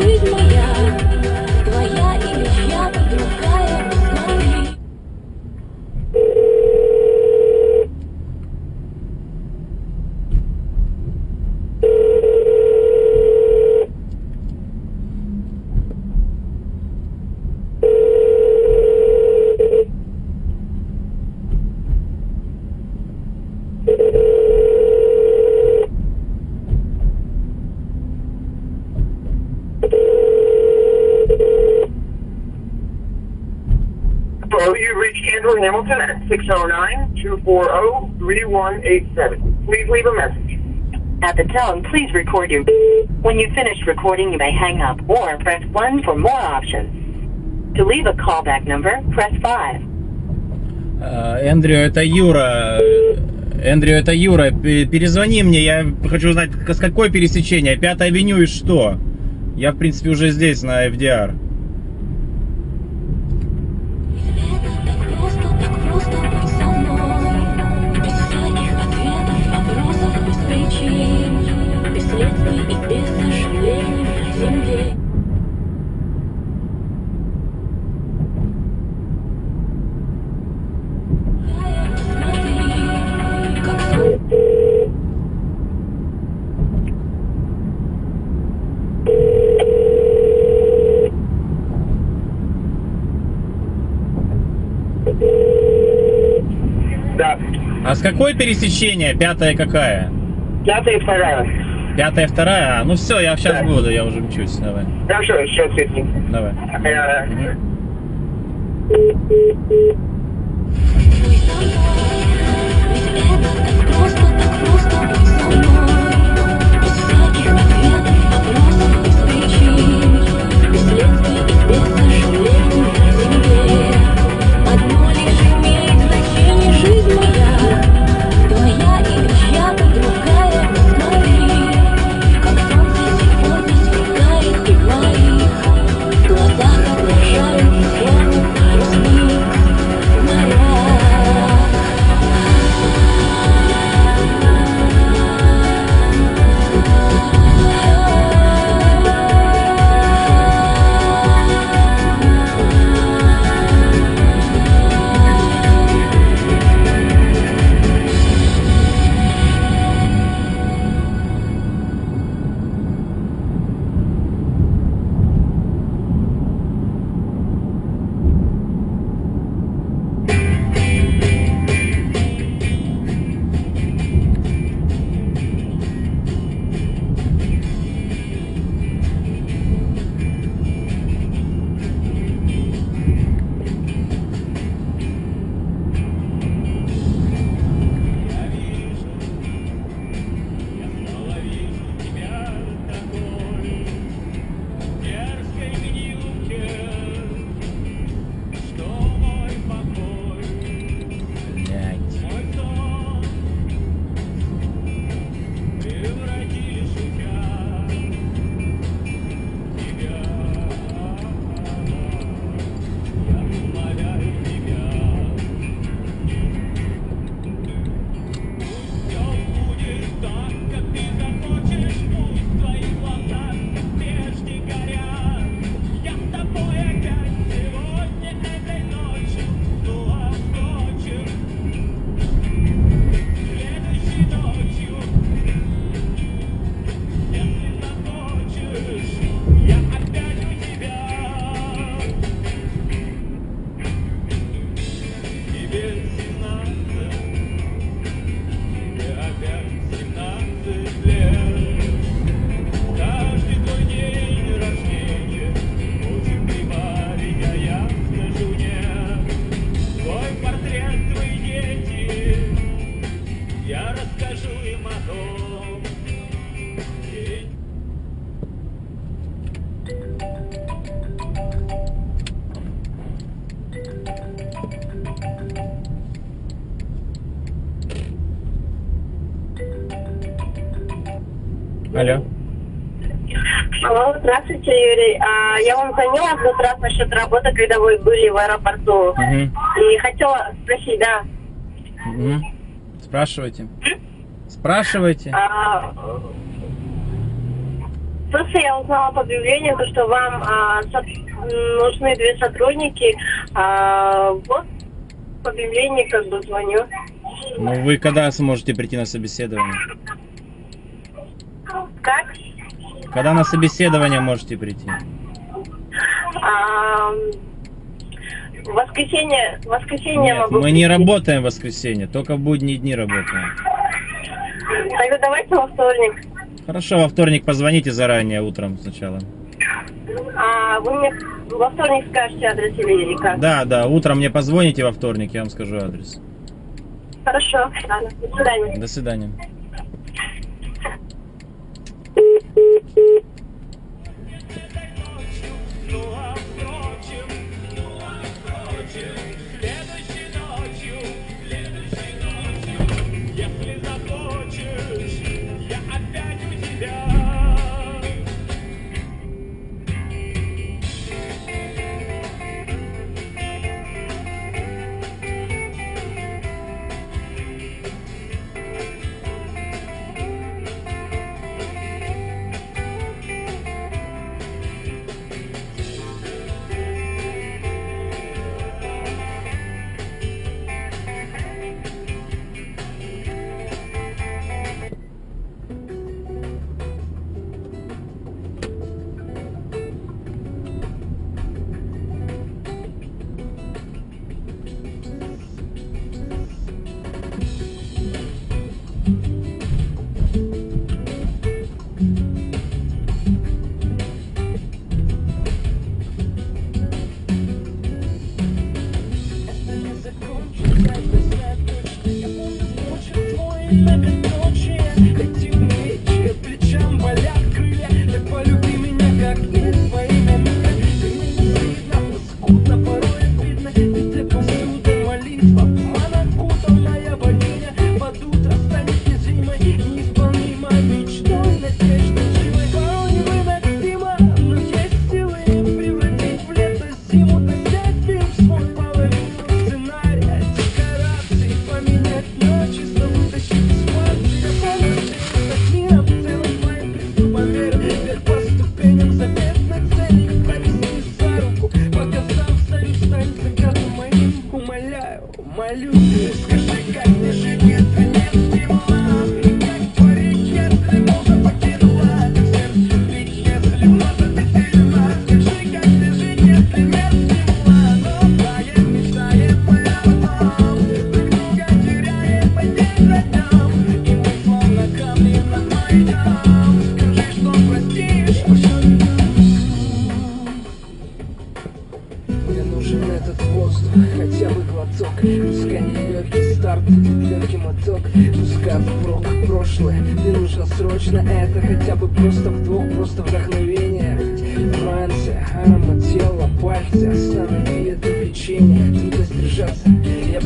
ritmo. Andrew Hamilton at 609-240-3187. Please leave a message. At the tone, please record your When you've finished recording, you may hang up or press 1 for more options. To leave a callback number, press 5. А, Эндрю, это Юра. Эндрю, это Юра. Перезвони мне, я хочу узнать, с какой пересечения, Пятая авеню и что? Я, в принципе, уже здесь, на FDR. Следствий и без сожалений на земле Да. А с какой пересечения? Пятая какая? Пятая и вторая. Пятая вторая? А, ну все, я сейчас Да. буду, я уже мчусь. Давай, Хорошо, сейчас светник. давай. Так просто, так просто Алло. Алло, здравствуйте, Юрий. А, я вам звонила в тот раз насчет работы, когда вы были в аэропорту. Мгм. И хотела спросить, да, Мгм. Спрашивайте. Спрашивайте. а, просто я узнала по объявлению, то, что вам а, со- нужны две сотрудники. А, вот по объявлению как бы звоню. Ну вы когда сможете прийти на собеседование? Когда на собеседование можете прийти? А, воскресенье, воскресенье Нет, могу. Мы прийти. не работаем в воскресенье, только в будние дни работаем. Тогда давайте во вторник. Хорошо, во вторник позвоните заранее утром сначала. А вы мне во вторник скажете адрес или как? Да, да, утром мне позвоните во вторник, я вам скажу адрес. Хорошо, до свидания. До свидания. Thank you. чувств Хотя бы глоток. Скорее легкий старт, легкий моток. Пускай впрок прошлое Мне нужно срочно. Это Хотя бы просто вдох, просто вдохновение. Франция, аромат тела, пальцы Останови это печенье, Трудно сдержаться Я